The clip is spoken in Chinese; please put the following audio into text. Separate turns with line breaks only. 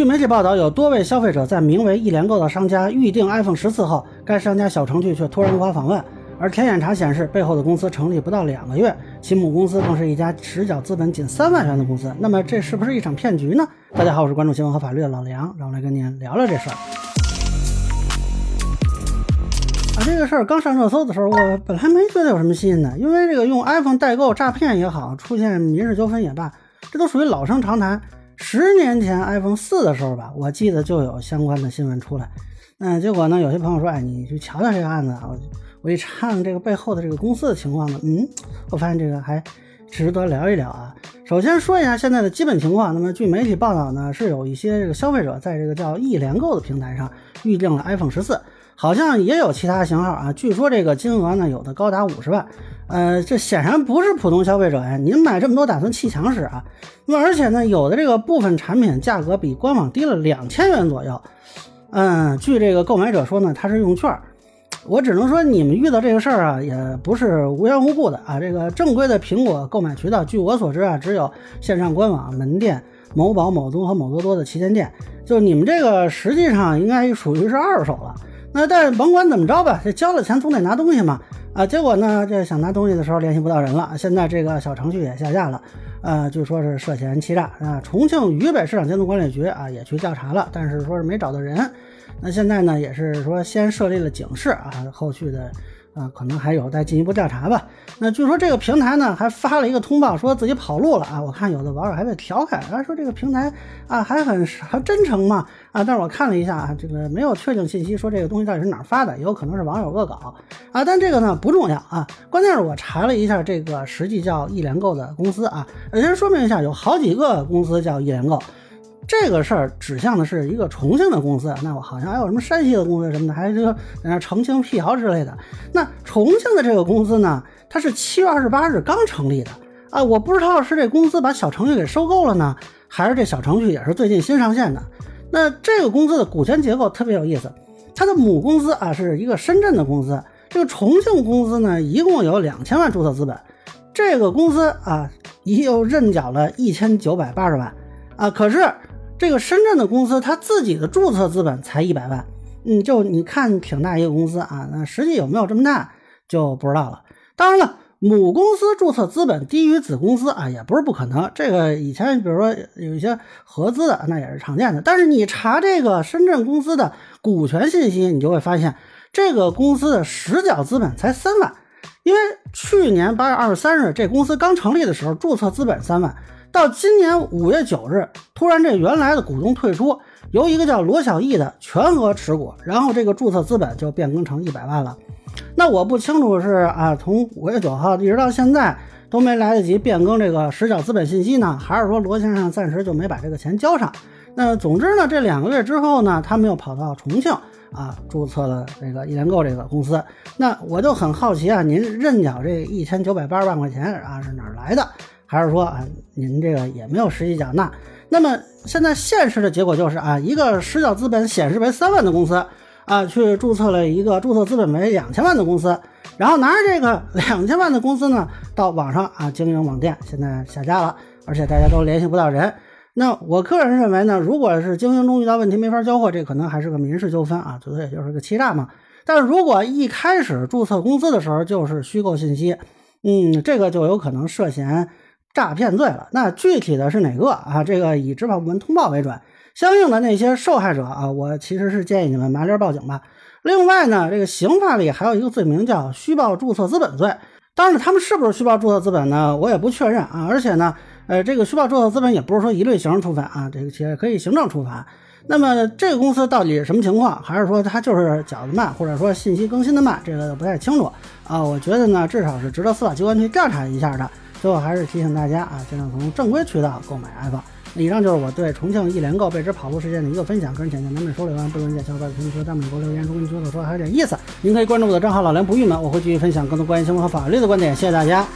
据媒体报道，有多位消费者在名为“一联购”的商家预订 iPhone 十四后，该商家小程序却突然无法访问。而天眼查显示，背后的公司成立不到两个月，其母公司更是一家实缴资本仅三万元的公司。那么，这是不是一场骗局呢？大家好，我是关注新闻和法律的老梁，让我来跟您聊聊这事儿。啊，这个事儿刚上热搜的时候，我本来没觉得有什么新的，因为这个用 iPhone 代购诈骗也好，出现民事纠纷也罢，这都属于老生常谈。十年前 iPhone 四的时候吧，我记得就有相关的新闻出来。那，结果呢，有些朋友说，哎，你去瞧瞧这个案子啊。我我一查这个背后的这个公司的情况呢，嗯，我发现这个还值得聊一聊啊。首先说一下现在的基本情况。那么据媒体报道呢，是有一些这个消费者在这个叫易联购的平台上预定了 iPhone 十四。好像也有其他型号啊，据说这个金额呢有的高达五十万，呃，这显然不是普通消费者呀。您买这么多打算砌墙使啊？那么而且呢，有的这个部分产品价格比官网低了两千元左右。嗯，据这个购买者说呢，他是用券。我只能说你们遇到这个事儿啊，也不是无缘无故的啊。这个正规的苹果购买渠道，据我所知啊，只有线上官网、门店、某宝、某东和某多多的旗舰店。就你们这个实际上应该属于是二手了。那但是甭管怎么着吧，这交了钱总得拿东西嘛，啊，结果呢，这想拿东西的时候联系不到人了，现在这个小程序也下架了，呃，据说是涉嫌欺诈啊。重庆渝北市场监督管理局啊也去调查了，但是说是没找到人。那现在呢，也是说先设立了警示啊，后续的。啊，可能还有待进一步调查吧。那据说这个平台呢，还发了一个通报，说自己跑路了啊。我看有的网友还在调侃，啊，说这个平台啊还很还真诚嘛啊。但是我看了一下啊，这个没有确定信息，说这个东西到底是哪儿发的，也有可能是网友恶搞啊。但这个呢不重要啊，关键是我查了一下这个实际叫易联购的公司啊，先说明一下，有好几个公司叫易联购。这个事儿指向的是一个重庆的公司，那我好像还有什么山西的公司什么的，还就在那澄清辟谣之类的。那重庆的这个公司呢，它是七月二十八日刚成立的啊，我不知道是这公司把小程序给收购了呢，还是这小程序也是最近新上线的。那这个公司的股权结构特别有意思，它的母公司啊是一个深圳的公司，这个重庆公司呢一共有两千万注册资本，这个公司啊又认缴了一千九百八十万啊，可是。这个深圳的公司，它自己的注册资本才一百万，嗯，就你看挺大一个公司啊，那实际有没有这么大就不知道了。当然了，母公司注册资本低于子公司啊，也不是不可能。这个以前比如说有一些合资的，那也是常见的。但是你查这个深圳公司的股权信息，你就会发现这个公司的实缴资本才三万，因为去年八月二十三日这公司刚成立的时候，注册资本三万。到今年五月九日，突然这原来的股东退出，由一个叫罗小艺的全额持股，然后这个注册资本就变更成一百万了。那我不清楚是啊，从五月九号一直到现在都没来得及变更这个实缴资本信息呢，还是说罗先生暂时就没把这个钱交上？那总之呢，这两个月之后呢，他们又跑到重庆啊，注册了这个易联购这个公司。那我就很好奇啊，您认缴这一千九百八十万块钱啊，是哪来的？还是说啊，您这个也没有实际缴纳？那么现在现实的结果就是啊，一个实缴资本显示为三万的公司啊，去注册了一个注册资本为两千万的公司，然后拿着这个 两千万的公司呢，到网上啊经营网店，现在下架了，而且大家都联系不到人。那我个人认为呢，如果是经营中遇到问题没法交货，这可能还是个民事纠纷啊，最多也就是个欺诈嘛。但是如果一开始注册公司的时候就是虚构信息，嗯，这个就有可能涉嫌。诈骗罪了，那具体的是哪个啊？这个以执法部门通报为准。相应的那些受害者啊，我其实是建议你们麻溜报警吧。另外呢，这个刑法里还有一个罪名叫虚报注册资本罪。当然了，他们是不是虚报注册资本呢？我也不确认啊。而且呢，呃，这个虚报注册资本也不是说一律刑事处罚啊，这个企业可以行政处罚。那么这个公司到底是什么情况？还是说他就是缴的慢，或者说信息更新的慢？这个不太清楚啊。我觉得呢，至少是值得司法机关去调查一下的。最后还是提醒大家啊，尽量从正规渠道购买 iPhone。以上就是我对重庆一连购被指跑路事件的一个分享，个人浅见难免说了完，不论在小伙伴评论区、弹幕里留言，如果你觉得我说还有点意思，您可以关注我的账号老梁不郁闷，我会继续分享更多关于新闻和法律的观点。谢谢大家。